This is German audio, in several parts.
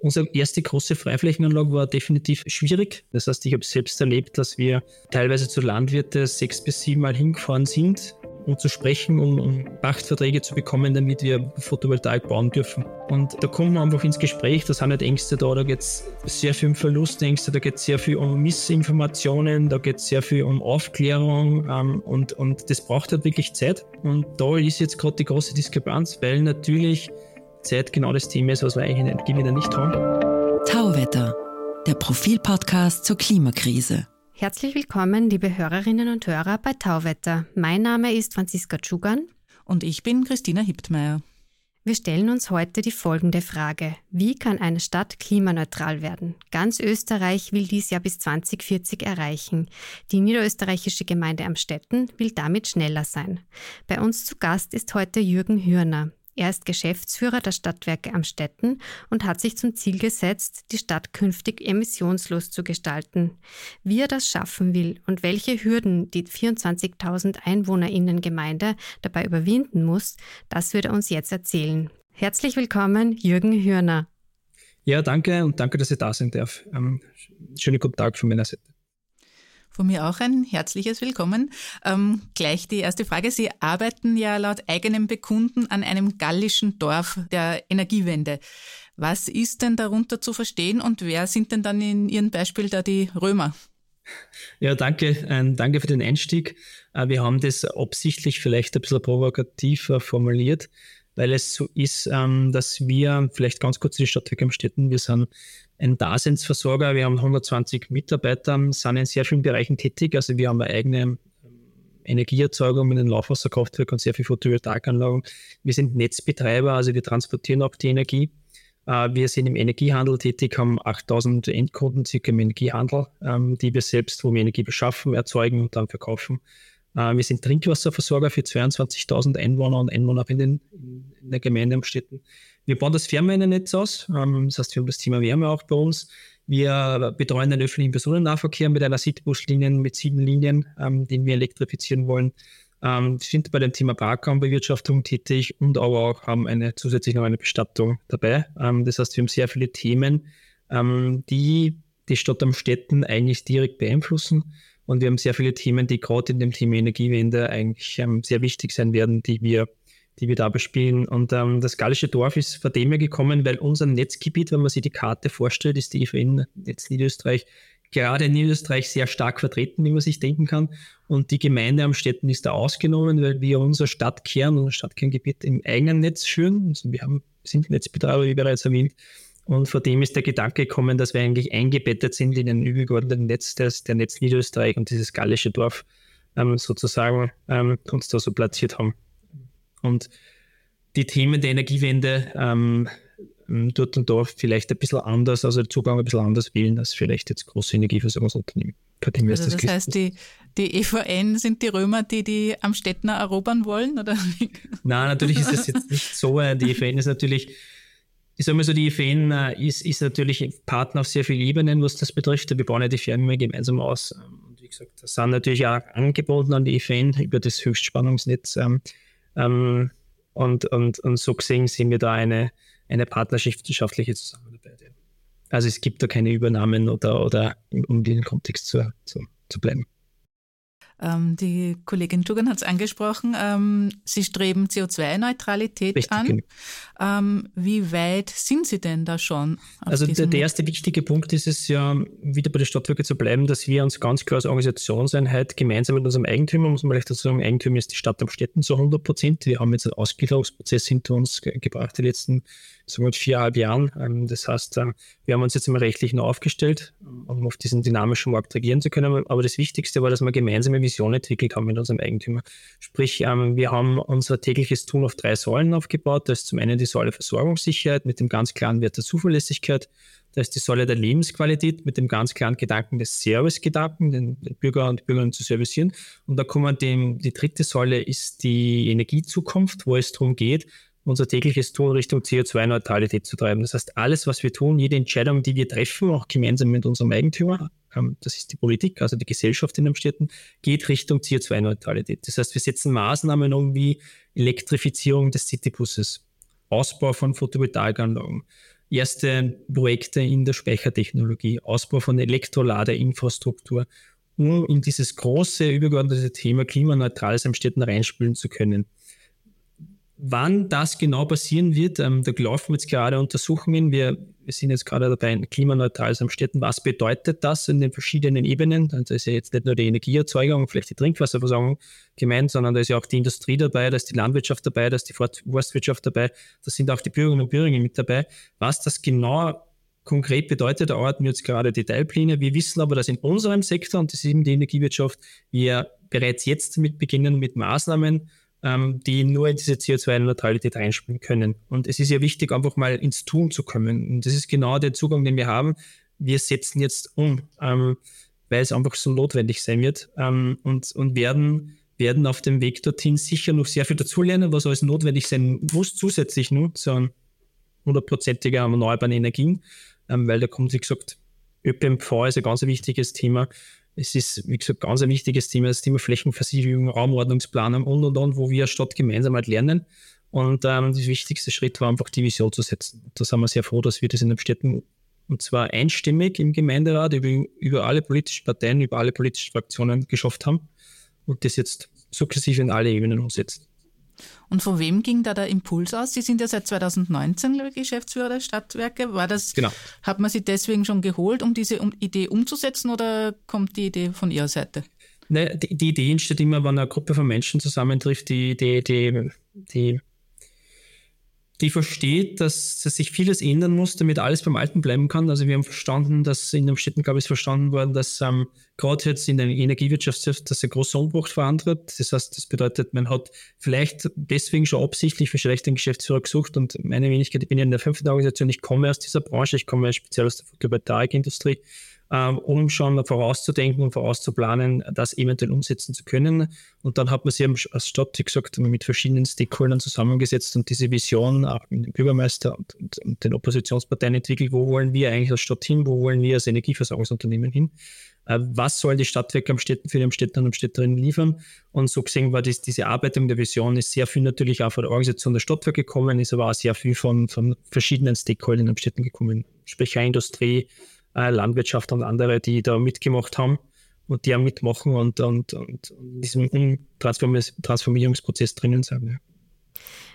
Unsere erste große Freiflächenanlage war definitiv schwierig. Das heißt, ich habe selbst erlebt, dass wir teilweise zu Landwirte sechs bis sieben Mal hingefahren sind, um zu sprechen, um, um Pachtverträge zu bekommen, damit wir Photovoltaik bauen dürfen. Und da kommen wir einfach ins Gespräch, da sind nicht Ängste da, da geht es sehr viel um Verlustängste, da geht es sehr viel um Missinformationen, da geht es sehr viel um Aufklärung ähm, und, und das braucht halt wirklich Zeit. Und da ist jetzt gerade die große Diskrepanz, weil natürlich Zeit genau das Thema ist, was wir eigentlich in Energiewende nicht haben. Tauwetter, der Profilpodcast zur Klimakrise. Herzlich willkommen, liebe Hörerinnen und Hörer bei Tauwetter. Mein Name ist Franziska Tschugan. Und ich bin Christina Hiptmeier. Wir stellen uns heute die folgende Frage. Wie kann eine Stadt klimaneutral werden? Ganz Österreich will dies ja bis 2040 erreichen. Die niederösterreichische Gemeinde Amstetten will damit schneller sein. Bei uns zu Gast ist heute Jürgen Hürner. Er ist Geschäftsführer der Stadtwerke Amstetten und hat sich zum Ziel gesetzt, die Stadt künftig emissionslos zu gestalten. Wie er das schaffen will und welche Hürden die 24.000 EinwohnerInnen Gemeinde dabei überwinden muss, das wird er uns jetzt erzählen. Herzlich willkommen, Jürgen Hürner. Ja, danke und danke, dass ich da sein darf. Ähm, schönen guten Tag von meiner Seite. Von mir auch ein herzliches Willkommen. Ähm, gleich die erste Frage. Sie arbeiten ja laut eigenem Bekunden an einem gallischen Dorf der Energiewende. Was ist denn darunter zu verstehen und wer sind denn dann in Ihrem Beispiel da die Römer? Ja, danke, äh, danke für den Einstieg. Äh, wir haben das absichtlich vielleicht ein bisschen provokativer formuliert, weil es so ist, ähm, dass wir, vielleicht ganz kurz die Stadtwerke am Städten, wir sind ein Daseinsversorger. Wir haben 120 Mitarbeiter, sind in sehr vielen Bereichen tätig. Also wir haben eine eigene ähm, Energieerzeugung mit den Laufwasserkraftwerken und sehr viel Photovoltaikanlagen. Wir sind Netzbetreiber, also wir transportieren auch die Energie. Äh, wir sind im Energiehandel tätig, haben 8000 Endkunden circa im Energiehandel, ähm, die wir selbst, wo wir Energie beschaffen, erzeugen und dann verkaufen. Äh, wir sind Trinkwasserversorger für 22.000 Einwohner und Einwohnerinnen in der Gemeinde am Städten. Wir bauen das Fernwärmenetz aus. Ähm, das heißt, wir haben das Thema Wärme auch bei uns. Wir betreuen den öffentlichen Personennahverkehr mit einer Citybuslinie mit sieben Linien, ähm, den wir elektrifizieren wollen. Ähm, wir sind bei dem Thema Parkraumbewirtschaftung tätig und aber auch haben eine zusätzlich noch eine Bestattung dabei. das heißt, wir haben sehr viele Themen, die die Stadt am Städten eigentlich direkt beeinflussen. Und wir haben sehr viele Themen, die gerade in dem Thema Energiewende eigentlich sehr wichtig sein werden, die wir die wir da bespielen. Und ähm, das gallische Dorf ist von dem her gekommen, weil unser Netzgebiet, wenn man sich die Karte vorstellt, ist die EVN Netz Niederösterreich gerade in Niederösterreich sehr stark vertreten, wie man sich denken kann. Und die Gemeinde am Städten ist da ausgenommen, weil wir unser Stadtkern, unser Stadtkerngebiet im eigenen Netz führen. Also wir haben, sind Netzbetreiber, wie bereits erwähnt. Und vor dem ist der Gedanke gekommen, dass wir eigentlich eingebettet sind in ein übergeordneten Netz, das der Netz Niederösterreich und dieses gallische Dorf ähm, sozusagen ähm, uns da so platziert haben. Und die Themen der Energiewende ähm, dort und da vielleicht ein bisschen anders, also der Zugang ein bisschen anders wählen als vielleicht jetzt große Energieversorgungsunternehmen. Also das, das heißt, die, die EVN sind die Römer, die die am Städtner erobern wollen? Oder? Nein, natürlich ist es jetzt nicht so. Die EVN ist natürlich, ich sage mal so, die EVN äh, ist, ist natürlich Partner auf sehr vielen Ebenen, was das betrifft. Wir bauen ja die Firmen gemeinsam aus. Und wie gesagt, das sind natürlich auch angeboten an die EVN über das Höchstspannungsnetz. Ähm, ähm, und, und, und so gesehen sehen wir da eine, eine partnerschaftliche Zusammenarbeit. Also es gibt da keine Übernahmen oder, oder um den Kontext zu, zu, zu bleiben. Ähm, die Kollegin Tugan hat es angesprochen, ähm, Sie streben CO2-Neutralität an. Genau. Ähm, wie weit sind Sie denn da schon? Also der, der, erste wichtige Punkt ist es ja, wieder bei der Stadtwerke zu bleiben, dass wir uns ganz klar als Organisationseinheit gemeinsam mit unserem Eigentümer, muss man vielleicht dazu sagen, Eigentümer ist die Stadt am Städten zu 100 Prozent. Wir haben jetzt einen Ausgliederungsprozess hinter uns gebracht, die letzten so mit viereinhalb Jahren. Ähm, das heißt, äh, wir haben uns jetzt im Rechtlichen aufgestellt, um auf diesen dynamischen Markt reagieren zu können. Aber das Wichtigste war, dass wir gemeinsame Vision entwickelt haben mit unserem Eigentümer. Sprich, ähm, wir haben unser tägliches Tun auf drei Säulen aufgebaut. Das ist zum einen die Säule Versorgungssicherheit mit dem ganz klaren Wert der Zuverlässigkeit. Da ist die Säule der Lebensqualität mit dem ganz klaren Gedanken des Service-Gedanken, den, den Bürger und Bürgerinnen zu servicieren. Und da kommen dem, die dritte Säule ist die Energiezukunft, wo es darum geht, unser tägliches Tun Richtung CO2-Neutralität zu treiben. Das heißt, alles, was wir tun, jede Entscheidung, die wir treffen, auch gemeinsam mit unserem Eigentümer, ähm, das ist die Politik, also die Gesellschaft in den Städten, geht Richtung CO2-Neutralität. Das heißt, wir setzen Maßnahmen um wie Elektrifizierung des Citybusses, Ausbau von Photovoltaikanlagen, erste Projekte in der Speichertechnologie, Ausbau von Elektroladeinfrastruktur, um in dieses große übergeordnete Thema klimaneutrales am Städten reinspielen zu können. Wann das genau passieren wird, ähm, da laufen jetzt gerade Untersuchungen. Wir, wir sind jetzt gerade dabei, ein klimaneutrales am Städten. Was bedeutet das in den verschiedenen Ebenen? Also ist ja jetzt nicht nur die Energieerzeugung, vielleicht die Trinkwasserversorgung gemeint, sondern da ist ja auch die Industrie dabei, da ist die Landwirtschaft dabei, da ist die Forstwirtschaft dabei, da sind auch die Bürgerinnen und Bürger mit dabei. Was das genau konkret bedeutet, da arbeiten wir jetzt gerade Detailpläne. Wir wissen aber, dass in unserem Sektor, und das ist eben die Energiewirtschaft, wir bereits jetzt damit beginnen mit Maßnahmen, ähm, die nur in diese CO2-Neutralität reinspielen können. Und es ist ja wichtig, einfach mal ins Tun zu kommen. Und das ist genau der Zugang, den wir haben. Wir setzen jetzt um, ähm, weil es einfach so notwendig sein wird ähm, und, und werden, werden auf dem Weg dorthin sicher noch sehr viel dazulernen, was alles notwendig sein muss, zusätzlich nur zu hundertprozentiger erneuerbaren Energien, ähm, weil da kommt, wie gesagt, ÖPNV ist ein ganz wichtiges Thema. Es ist, wie gesagt, ganz ein wichtiges Thema, das Thema Flächenversiegelung, Raumordnungsplanung und und und, wo wir statt gemeinsam halt lernen. Und ähm, der wichtigste Schritt war einfach die Vision zu setzen. Da sind wir sehr froh, dass wir das in den Städten und zwar einstimmig im Gemeinderat über, über alle politischen Parteien, über alle politischen Fraktionen geschafft haben und das jetzt sukzessive in alle Ebenen umsetzen. Und von wem ging da der Impuls aus? Sie sind ja seit 2019 Geschäftsführer der Stadtwerke. War das, genau. hat man Sie deswegen schon geholt, um diese Idee umzusetzen oder kommt die Idee von Ihrer Seite? Naja, die, die Idee entsteht immer, wenn eine Gruppe von Menschen zusammentrifft, die, die, die, die die versteht, dass, dass sich vieles ändern muss, damit alles beim Alten bleiben kann. Also wir haben verstanden, dass in den Städten, glaube ich, ist verstanden worden, dass ähm, gerade jetzt in der Energiewirtschaft dass ein großer Umbruch verantritt. Das heißt, das bedeutet, man hat vielleicht deswegen schon absichtlich für schlechten Geschäftsführer gesucht und meine Wenigkeit, ich bin ja in der fünften Organisation, ich komme aus dieser Branche, ich komme speziell aus der Photovoltaikindustrie ähm, um schon vorauszudenken und vorauszuplanen, das eventuell umsetzen zu können. Und dann hat man sich als Stadt, wie gesagt, mit verschiedenen Stakeholdern zusammengesetzt und diese Vision auch mit dem Bürgermeister und, und, und den Oppositionsparteien entwickelt, wo wollen wir eigentlich als Stadt hin, wo wollen wir als Energieversorgungsunternehmen hin äh, was soll die Stadtwerke am Städten für die Städter und Städterinnen liefern. Und so gesehen war das, diese Arbeitung der Vision ist sehr viel natürlich auch von der Organisation der Stadtwerke gekommen, ist aber auch sehr viel von, von verschiedenen Stakeholdern am Städten gekommen. Sprich Industrie, Landwirtschaft und andere, die da mitgemacht haben und die auch mitmachen und, und, und in diesem Transformierungsprozess drinnen sind. Ja.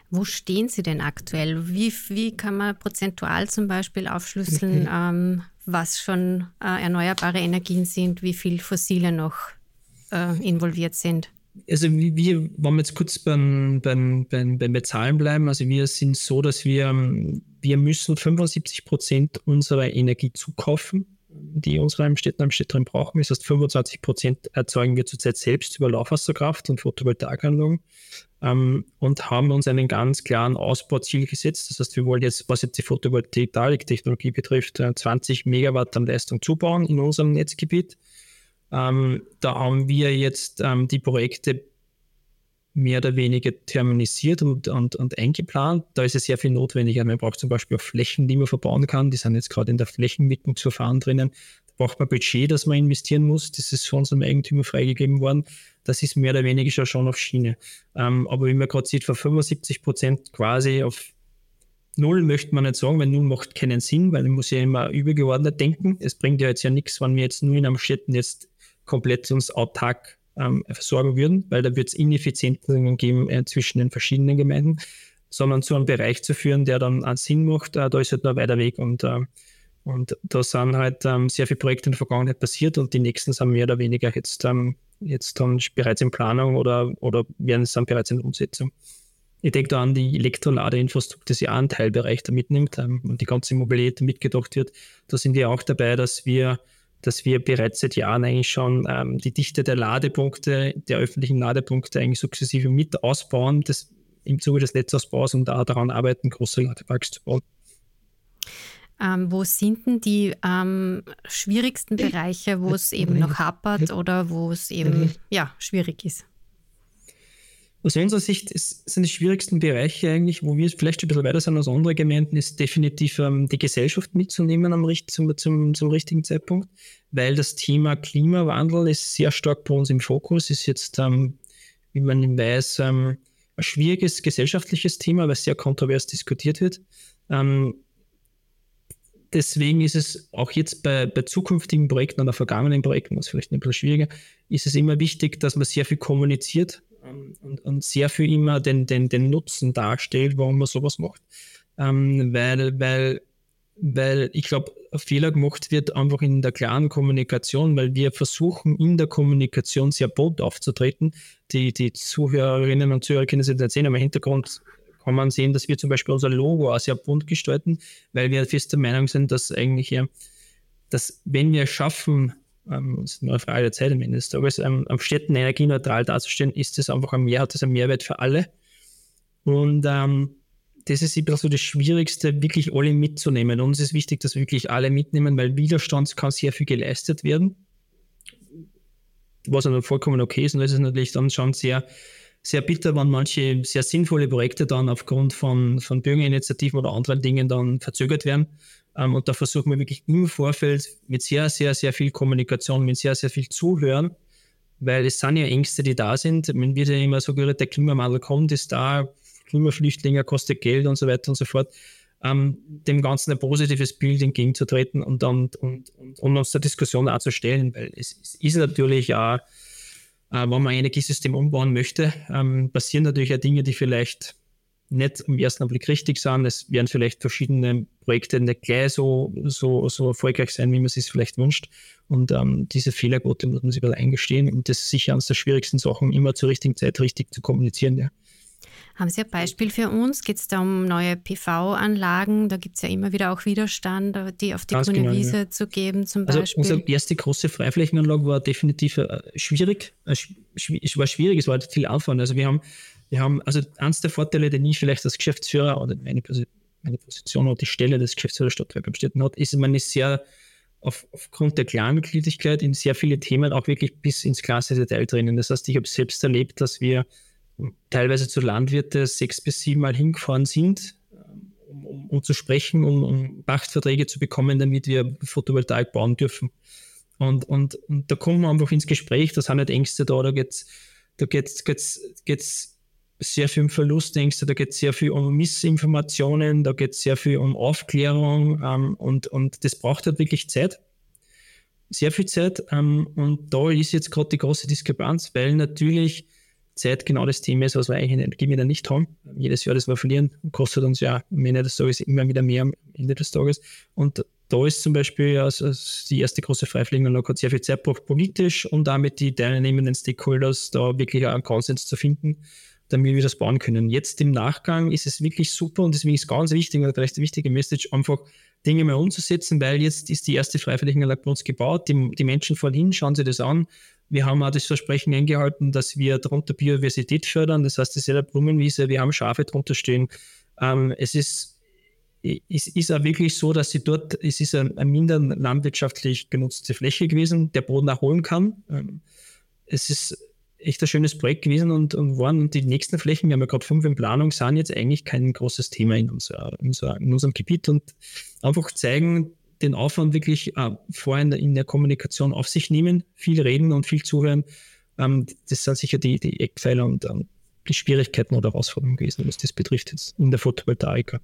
Wo stehen Sie denn aktuell? Wie, wie kann man prozentual zum Beispiel aufschlüsseln, ähm, was schon äh, erneuerbare Energien sind, wie viel fossile noch äh, involviert sind? Also wir, wenn wir jetzt kurz beim, beim, beim, beim Bezahlen bleiben, also wir sind so, dass wir wir müssen 75 Prozent unserer Energie zukaufen, die unsere Städte am Städterin brauchen. Das heißt, 25 Prozent erzeugen wir zurzeit selbst über Laufwasserkraft und Photovoltaikanlagen ähm, und haben uns einen ganz klaren Ausbauziel gesetzt. Das heißt, wir wollen jetzt, was jetzt die Photovoltaik-Technologie betrifft, 20 äh, Megawatt an Leistung zubauen in unserem Netzgebiet. Ähm, da haben wir jetzt ähm, die Projekte mehr oder weniger terminisiert und, und, und eingeplant. Da ist es sehr viel notwendiger. Man braucht zum Beispiel auch Flächen, die man verbauen kann. Die sind jetzt gerade in der Flächenwidmungsverfahren drinnen. Da braucht man Budget, das man investieren muss. Das ist von unserem Eigentümer freigegeben worden. Das ist mehr oder weniger schon auf Schiene. Ähm, aber wie man gerade sieht, von 75 Prozent quasi auf Null möchte man nicht sagen, weil Null macht keinen Sinn, weil man muss ja immer übergeordnet denken. Es bringt ja jetzt ja nichts, wenn wir jetzt nur in einem Städten jetzt komplett uns autark ähm, versorgen würden, weil da wird es Ineffizienzen geben äh, zwischen den verschiedenen Gemeinden, sondern zu einem Bereich zu führen, der dann einen Sinn macht, äh, da ist halt noch ein weiter Weg und, äh, und da sind halt ähm, sehr viele Projekte in der Vergangenheit passiert und die nächsten sind mehr oder weniger jetzt, ähm, jetzt dann bereits in Planung oder, oder werden es dann bereits in Umsetzung. Ich denke da an die Elektroladeinfrastruktur, das ja einen Teilbereich da mitnimmt ähm, und die ganze Mobilität mitgedacht wird. Da sind wir auch dabei, dass wir dass wir bereits seit Jahren eigentlich schon ähm, die Dichte der Ladepunkte, der öffentlichen Ladepunkte eigentlich sukzessive mit ausbauen, das, im Zuge des Netzausbaus und da daran arbeiten, große Ladeparks zu bauen. Ähm, wo sind denn die ähm, schwierigsten Bereiche, wo es eben noch hapert oder wo es eben ja, schwierig ist? Aus unserer Sicht ist, sind die schwierigsten Bereiche eigentlich, wo wir vielleicht ein bisschen weiter sind als andere Gemeinden, ist definitiv ähm, die Gesellschaft mitzunehmen am, zum, zum, zum richtigen Zeitpunkt, weil das Thema Klimawandel ist sehr stark bei uns im Fokus, ist jetzt, ähm, wie man weiß, ähm, ein schwieriges gesellschaftliches Thema, weil sehr kontrovers diskutiert wird. Ähm, deswegen ist es auch jetzt bei, bei zukünftigen Projekten oder vergangenen Projekten, was vielleicht ein bisschen schwieriger, ist es immer wichtig, dass man sehr viel kommuniziert ähm, und, und, sehr viel immer den, den, den Nutzen darstellt, warum man sowas macht. Ähm, weil, weil, weil ich glaube, Fehler gemacht wird einfach in der klaren Kommunikation, weil wir versuchen in der Kommunikation sehr bunt aufzutreten. Die, die Zuhörerinnen und Zuhörer können sich jetzt sehen, aber im Hintergrund kann man sehen, dass wir zum Beispiel unser Logo auch sehr bunt gestalten, weil wir fest der Meinung sind, dass eigentlich dass wenn wir schaffen, ähm, das ist nur eine Frage der Zeit am Ende des Tages, ähm, am Städten energieneutral darzustellen, ist das einfach ein Mehr, hat das einen Mehrwert für alle. Und ähm, das ist ein so das Schwierigste, wirklich alle mitzunehmen. Uns ist wichtig, dass wirklich alle mitnehmen, weil Widerstand kann sehr viel geleistet werden. Was dann vollkommen okay ist. Und das ist natürlich dann schon sehr, sehr bitter, wenn manche sehr sinnvolle Projekte dann aufgrund von, von Bürgerinitiativen oder anderen Dingen dann verzögert werden. Ähm, und da versuchen wir wirklich im Vorfeld mit sehr, sehr, sehr viel Kommunikation, mit sehr, sehr viel Zuhören, weil es sind ja Ängste, die da sind. Man wird ja immer so gehört, der Klimawandel kommt, ist da, Klimaflüchtlinge kostet Geld und so weiter und so fort. Ähm, dem Ganzen ein positives Bild entgegenzutreten und dann und, und, und uns der Diskussion auch zu stellen, weil es, es ist natürlich auch, äh, wenn man ein Energiesystem umbauen möchte, ähm, passieren natürlich auch Dinge, die vielleicht nicht im ersten Blick richtig sind. Es werden vielleicht verschiedene Projekte nicht gleich so, so, so erfolgreich sein, wie man es sich vielleicht wünscht. Und ähm, diese Fehlerquote muss man sich mal eingestehen. Und das ist sicher eines der schwierigsten Sachen, immer zur richtigen Zeit richtig zu kommunizieren. Ja. Haben Sie ein Beispiel für uns? Geht es da um neue PV-Anlagen? Da gibt es ja immer wieder auch Widerstand, die auf die Ganz grüne genau, Wiese ja. zu geben, zum also Beispiel. Unsere erste große Freiflächenanlage war definitiv äh, schwierig. Äh, es war schwierig, es war halt viel Aufwand. Also wir haben, wir haben, also eines der Vorteile, den ich vielleicht als Geschäftsführer oder meine, meine Position oder die Stelle des Geschäftsführers Stadtwerke Städten hat, ist, man sehr auf, aufgrund der Kleinmitgliedigkeit in sehr viele Themen auch wirklich bis ins kleinste Detail drinnen. Das heißt, ich habe selbst erlebt, dass wir teilweise zu Landwirte sechs bis sieben Mal hingefahren sind, um, um, um zu sprechen, um, um Pachtverträge zu bekommen, damit wir Photovoltaik bauen dürfen. Und, und, und da kommen wir einfach ins Gespräch, da sind nicht Ängste da, da geht es da geht's, geht's, geht's sehr viel um Verlustängste, da geht es sehr viel um Missinformationen, da geht es sehr viel um Aufklärung ähm, und, und das braucht halt wirklich Zeit. Sehr viel Zeit. Ähm, und da ist jetzt gerade die große Diskrepanz, weil natürlich Zeit genau das Thema ist, was wir eigentlich in Energiewender nicht haben. Jedes Jahr, das wir verlieren, kostet uns ja am Ende des Tages immer wieder mehr am Ende des Tages. Und da ist zum Beispiel also die erste große Freiflächenanlage hat sehr viel Zeit braucht politisch und damit die teilnehmenden Stakeholders da wirklich einen Konsens zu finden, damit wir das bauen können. Jetzt im Nachgang ist es wirklich super und deswegen ist ganz wichtig, oder vielleicht die wichtige Message, einfach Dinge mal umzusetzen, weil jetzt ist die erste Freiflächenanlage bei uns gebaut, die, die Menschen fahren hin, schauen sich das an, wir haben auch das Versprechen eingehalten, dass wir darunter Biodiversität fördern. Das heißt, es ist ja der Blumenwiese, wir haben Schafe drunter stehen. Ähm, es ist, es ist auch wirklich so, dass sie dort, es ist eine, eine minder landwirtschaftlich genutzte Fläche gewesen, der Boden erholen kann. Ähm, es ist echt ein schönes Projekt gewesen und, und waren und die nächsten Flächen, wir haben ja gerade fünf in Planung, sind jetzt eigentlich kein großes Thema in, unser, in, unser, in unserem Gebiet und einfach zeigen, den Aufwand wirklich äh, vorher in der, in der, Kommunikation auf sich nehmen, viel reden und viel zuhören. Ähm, das sind sicher die, die Eckpfeiler und ähm, die Schwierigkeiten oder Herausforderungen gewesen, was das betrifft jetzt in der Photovoltaik.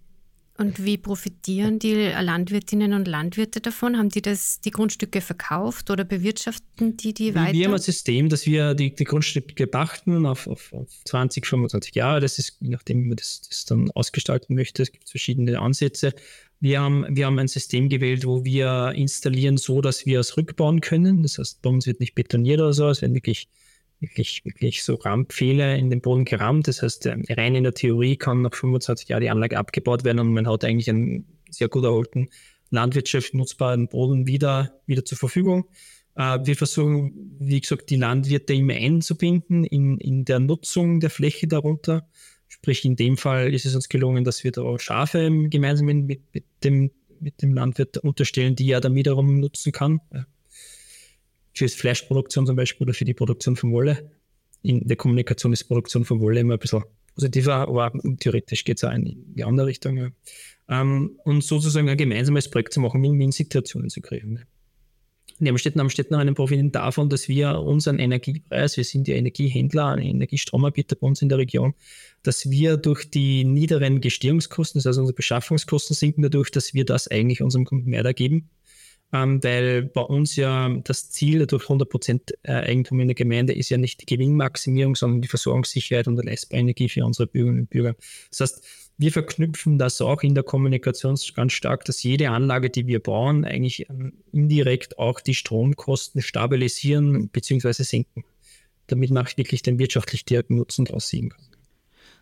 Und wie profitieren die Landwirtinnen und Landwirte davon? Haben die das, die Grundstücke verkauft oder bewirtschaften die die weiter? Wir haben ein System, dass wir die, die Grundstücke pachten auf, auf, auf 20, 25 Jahre. Das ist, je nachdem, wie man das, das dann ausgestalten möchte, es gibt verschiedene Ansätze. Wir haben, wir haben ein System gewählt, wo wir installieren so, dass wir es rückbauen können. Das heißt, bei uns wird nicht betoniert oder so, es werden wirklich, wirklich, wirklich so Rahmenpfähle in den Boden gerammt. Das heißt, äh, rein in der Theorie kann nach 25 Jahren die Anlage abgebaut werden und man hat eigentlich einen sehr gut erholten landwirtschaftlich nutzbaren Boden wieder, wieder zur Verfügung. Äh, wir versuchen, wie gesagt, die Landwirte immer einzubinden in, in der Nutzung der Fläche darunter. Sprich, in dem Fall ist es uns gelungen, dass wir da Schafe gemeinsam mit, mit, dem, mit dem Landwirt unterstellen, die er dann wiederum nutzen kann. Für die Fleischproduktion zum Beispiel oder für die Produktion von Wolle. In der Kommunikation ist Produktion von Wolle immer ein bisschen positiver, aber theoretisch geht es auch in die andere Richtung. Ja. Ähm, und sozusagen ein gemeinsames Projekt zu machen, Win-Win-Situationen zu kreieren. die Amstetten am Städten einen profitieren davon, dass wir unseren Energiepreis, wir sind ja Energiehändler, Energiestromanbieter bei uns in der Region, dass wir durch die niederen Gestehungskosten, also unsere Beschaffungskosten sinken dadurch, dass wir das eigentlich unserem Kunden mehr geben. Ähm, weil bei uns ja das Ziel durch 100% äh, Eigentum in der Gemeinde ist ja nicht die Gewinnmaximierung, sondern die Versorgungssicherheit und die Energie für unsere Bürgerinnen und Bürger. Das heißt, wir verknüpfen das auch in der Kommunikation ganz stark, dass jede Anlage, die wir bauen, eigentlich ähm, indirekt auch die Stromkosten stabilisieren bzw. senken, damit man auch wirklich den wirtschaftlich direkten Nutzen daraus ziehen kann.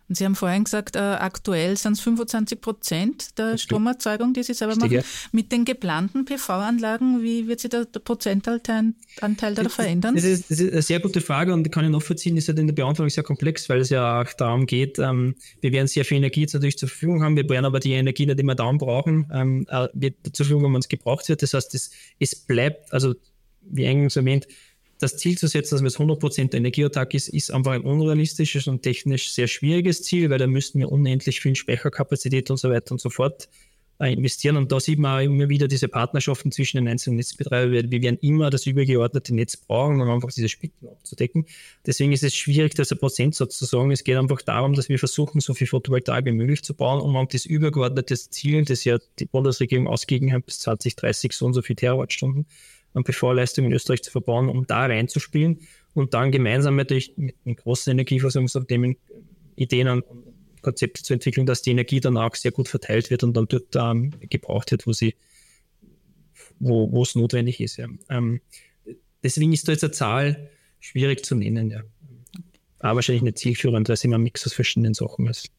Und Sie haben vorhin gesagt, äh, aktuell sind es 25 Prozent der Stromerzeugung, die Sie selber machen. Ja. Mit den geplanten PV-Anlagen, wie wird sich der, der Prozentanteil da verändern? Das ist, das ist, eine sehr gute Frage und kann ich nachvollziehen, ist halt in der Beantwortung sehr komplex, weil es ja auch darum geht, ähm, wir werden sehr viel Energie jetzt natürlich zur Verfügung haben, wir werden aber die Energie nicht immer darum brauchen, ähm, äh, wird zur Verfügung, wenn es gebraucht wird. Das heißt, es, es bleibt, also wie eingangs erwähnt, das Ziel zu setzen, dass wir jetzt 100% energieautark ist, ist einfach ein unrealistisches und technisch sehr schwieriges Ziel, weil da müssten wir unendlich viel Speicherkapazität und so weiter und so fort äh, investieren. Und da sieht man auch immer wieder diese Partnerschaften zwischen den einzelnen Netzbetreibern. Wir werden immer das übergeordnete Netz brauchen, um einfach diese Spitzen abzudecken. Deswegen ist es schwierig, das ein Prozentsatz zu sagen. Es geht einfach darum, dass wir versuchen, so viel Photovoltaik wie möglich zu bauen, um auch das übergeordnete Ziel, das ja die Bundesregierung ausgegeben hat, bis 2030 so und so viel Terawattstunden, an PV-Leistung in Österreich zu verbauen, um da reinzuspielen und dann gemeinsam natürlich mit den großen Energieversorgungsunternehmen Ideen und Konzepte zu entwickeln, dass die Energie dann auch sehr gut verteilt wird und dann dort ähm, gebraucht wird, wo sie, wo es notwendig ist. Ja. Ähm, deswegen ist da jetzt eine Zahl schwierig zu nennen, ja. Aber wahrscheinlich nicht zielführend, weil es immer ein Mix aus verschiedenen Sachen ist.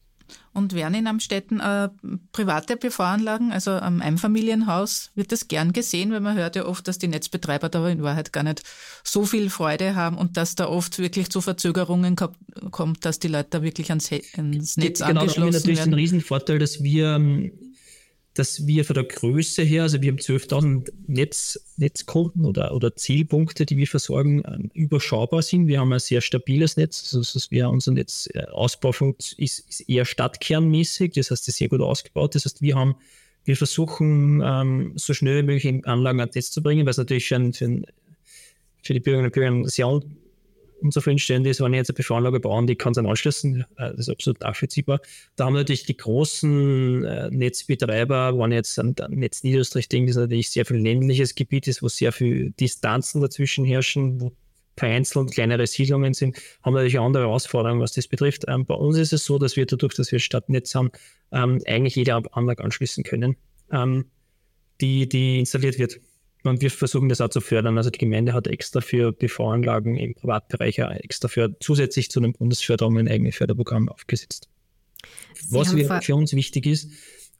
Und werden in Amstetten äh, private PV-Anlagen, also am Einfamilienhaus, wird das gern gesehen, weil man hört ja oft, dass die Netzbetreiber da in Wahrheit gar nicht so viel Freude haben und dass da oft wirklich zu Verzögerungen kommt, dass die Leute da wirklich ans, ans Netz genau, angeschlossen werden. Genau, da haben wir natürlich den Riesenvorteil, dass wir ähm, dass wir von der Größe her, also wir haben 12.000 Netz, Netzkunden oder, oder Zielpunkte, die wir versorgen, ähm, überschaubar sind. Wir haben ein sehr stabiles Netz, also wir, unser Netzausbau äh, ist, ist eher stadtkernmäßig, das heißt, es ist sehr gut ausgebaut. Das heißt, wir haben wir versuchen, ähm, so schnell wie möglich Anlagen ans Netz zu bringen, weil es natürlich für, für die Bürgerinnen und Bürger sehr unzufriedenstellend ist, wenn ich jetzt eine PV-Anlage bauen, die kann es anschließen. Äh, das ist absolut nachvollziehbar. Da haben natürlich die großen äh, Netzbetreiber, wenn jetzt an Netz Niederösterreich denke, das natürlich sehr viel ländliches Gebiet ist, wo sehr viel Distanzen dazwischen herrschen, wo vereinzelt kleinere Siedlungen sind, haben natürlich andere Herausforderungen, was das betrifft. Ähm, bei uns ist es so, dass wir dadurch, dass wir Stadtnetz haben, ähm, eigentlich jede Anlage anschließen können, ähm, die, die installiert wird. Und wir versuchen das auch zu fördern. Also die Gemeinde hat extra für PV-Anlagen im Privatbereich extra für zusätzlich zu den Bundesförderungen ein eigenes Förderprogramm aufgesetzt. Sie Was wir, für uns wichtig ist,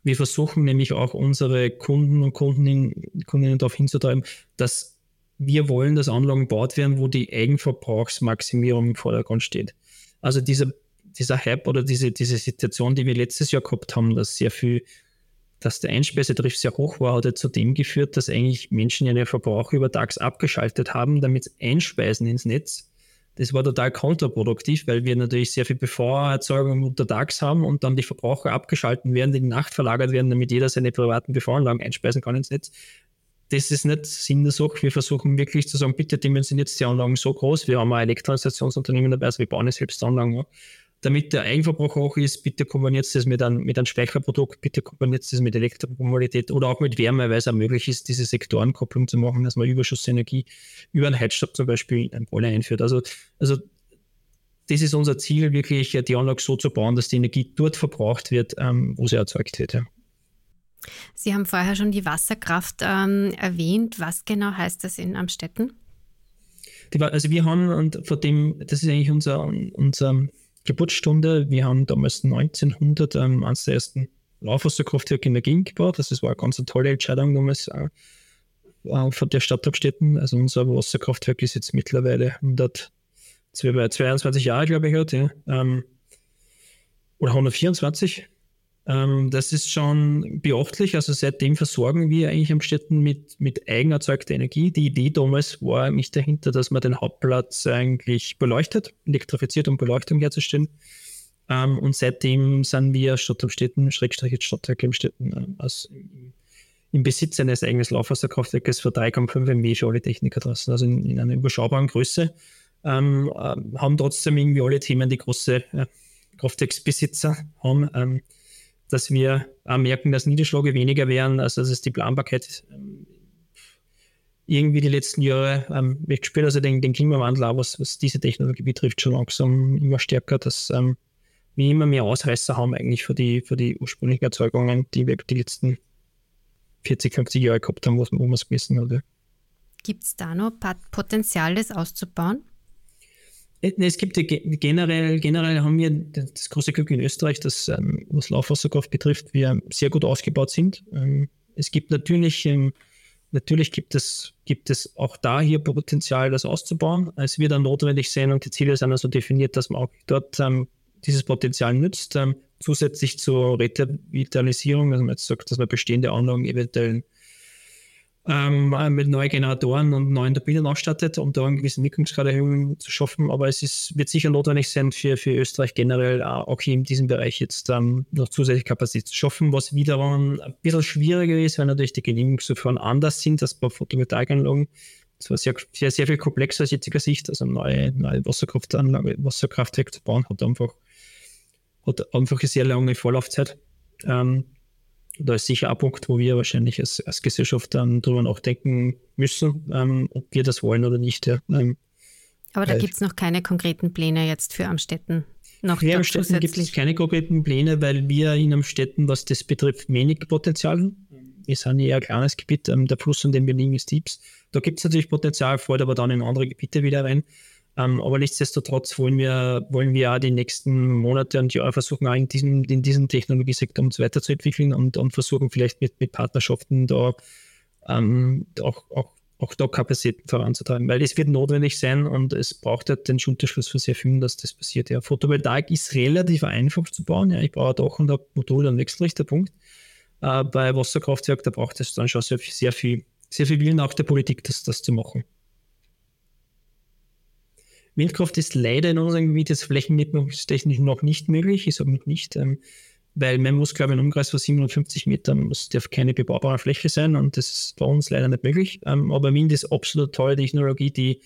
wir versuchen nämlich auch unsere Kunden und Kundinnen, Kundinnen darauf hinzutreiben, dass wir wollen, dass Anlagen gebaut werden, wo die Eigenverbrauchsmaximierung im Vordergrund steht. Also dieser, dieser Hype oder diese, diese Situation, die wir letztes Jahr gehabt haben, dass sehr viel dass der Einspeisetarif sehr hoch war, hat ja zu dem geführt, dass eigentlich Menschen ihren Verbrauch übertags abgeschaltet haben, damit sie einspeisen ins Netz. Das war total kontraproduktiv, weil wir natürlich sehr viel PV-Erzeugung untertags haben und dann die Verbraucher abgeschalten werden, die Nacht verlagert werden, damit jeder seine privaten PV-Anlagen einspeisen kann ins Netz. Das ist nicht Sinn der Sache. Wir versuchen wirklich zu sagen, bitte dimensioniert die Anlagen so groß. Wir haben ein Elektroinstallationsunternehmen dabei, also wir bauen es selbst Anlagen damit der Eigenverbrauch hoch ist, bitte kombiniert das mit einem, mit einem Speicherprodukt, bitte kombiniert das mit Elektromobilität oder auch mit Wärme, weil es auch möglich ist, diese Sektorenkopplung zu machen, dass man Überschussenergie über einen Heizstab zum Beispiel in ein Boiler einführt. Also, also das ist unser Ziel, wirklich die Anlage so zu bauen, dass die Energie dort verbraucht wird, ähm, wo sie erzeugt wird. Ja. Sie haben vorher schon die Wasserkraft ähm, erwähnt. Was genau heißt das in Amstetten? Also wir haben, und von dem, das ist eigentlich unser, unser Geburtsstunde. Wir haben damals 1900 ähm, eines der ersten Laufwasserkraftwerke in der Gegend gebaut. Das war eine ganz tolle Entscheidung damals äh, äh von der Stadt Abstetten. Also unser Wasserkraftwerk ist jetzt mittlerweile 122 Jahre, glaube ich, hat, ja. ähm, oder 124. Ähm, das ist schon beachtlich. Also seitdem versorgen wir eigentlich am Städten mit, mit eigenerzeugter Energie. Die Idee damals war nicht dahinter, dass man den Hauptplatz eigentlich beleuchtet, elektrifiziert, um Beleuchtung herzustellen. Ähm, und seitdem sind wir Stadt am Städten, Schrägstrich Stadtwerke im Städten, äh, aus, im Besitz eines eigenen Laufwasserkraftwerkes für 3,5 MW für alle Techniker draußen, also in, in einer überschaubaren Größe. Ähm, äh, haben trotzdem irgendwie alle Themen, die große äh, Kraftwerksbesitzer haben, ähm, dass wir auch merken, dass Niederschläge weniger werden, also dass die Planbarkeit ähm, irgendwie die letzten Jahre ähm, mitgespielt, also den, den Klimawandel auch, was, was diese Technologie betrifft, schon langsam immer stärker, dass ähm, wir immer mehr Ausreißer haben eigentlich für die, für die ursprünglichen Erzeugungen, die wir die letzten 40, 50 Jahre gehabt haben, wo man es gemessen hat. Gibt es da noch Potenzial, das auszubauen? Äh, es gibt generell, generell haben wir das große Glück in Österreich, dass ähm, was Laufwasserkraft betrifft, wir sehr gut ausgebaut sind. Ähm, es gibt natürlich, ähm, natürlich gibt es, gibt es auch da hier Potenzial, das auszubauen. Es wird dann notwendig sein und die Ziele sind also definiert, dass man auch dort dieses Potenzial nützt, zusätzlich zur Revitalisierung, dass man jetzt sagt, dass man bestehende Anlagen eventuell ähm, mit neuen Generatoren und neuen Turbinen ausstattet, um da einen gewissen Wirkungsgraderhöhung zu schaffen. Aber es ist, wird sicher notwendig sein, für, für Österreich generell auch hier in diesem Bereich jetzt ähm, noch zusätzliche Kapazität zu schaffen, was wiederum ein bisschen schwieriger ist, weil natürlich die Genehmigungsverfahren anders sind als bei Photovoltaikanlagen. Es war sehr, sehr, sehr viel komplexer aus jetziger Sicht. Also eine neue, neue Wasserkraftanlage, Wasserkraftwerk zu bauen, hat einfach, hat einfach eine sehr lange Vorlaufzeit. Ähm, da ist sicher ein Punkt, wo wir wahrscheinlich als, als Gesellschaft dann drüber nachdenken müssen, ähm, ob wir das wollen oder nicht. Ja. Ähm, Aber da gibt es noch keine konkreten Pläne jetzt für Amstetten. Noch für Amstetten gibt es keine konkreten Pläne, weil wir in Amstetten, was das betrifft, wenig Potenzial haben. Wir sind ja ein kleines Gebiet, ähm, der Fluss, an dem wir liegen, ist Tiefs. Da gibt es natürlich Potenzial, fällt aber dann in andere Gebiete wieder rein. Ähm, aber nichtsdestotrotz wollen wir, wollen wir auch die nächsten Monate und Jahre versuchen, auch in diesem, in diesem Technologiesektor uns weiterzuentwickeln und, und versuchen vielleicht mit, mit Partnerschaften da ähm, auch, auch, auch da Kapazitäten voranzutreiben, weil es wird notwendig sein und es braucht halt den Schulterschluss für sehr viel, dass das passiert. Ja, Photovoltaik ist relativ einfach zu bauen. Ja, ich brauche doch und habe Modul und Wechselrichterpunkt. Äh, bei Wasserkraftwerk, da braucht es dann schon sehr, sehr viel, sehr viel Willen auch der Politik, das, das zu machen. Windkraft ist leider in unserem Gebiet jetzt flächennutzungstechnisch noch nicht möglich. Ich sage noch nicht, ähm, weil man muss, glaube ich, einen Umkreis von 750 Metern, das darf keine bebaubare Fläche sein und das ist bei uns leider nicht möglich. Ähm, aber Wind ist absolut tolle Technologie, die,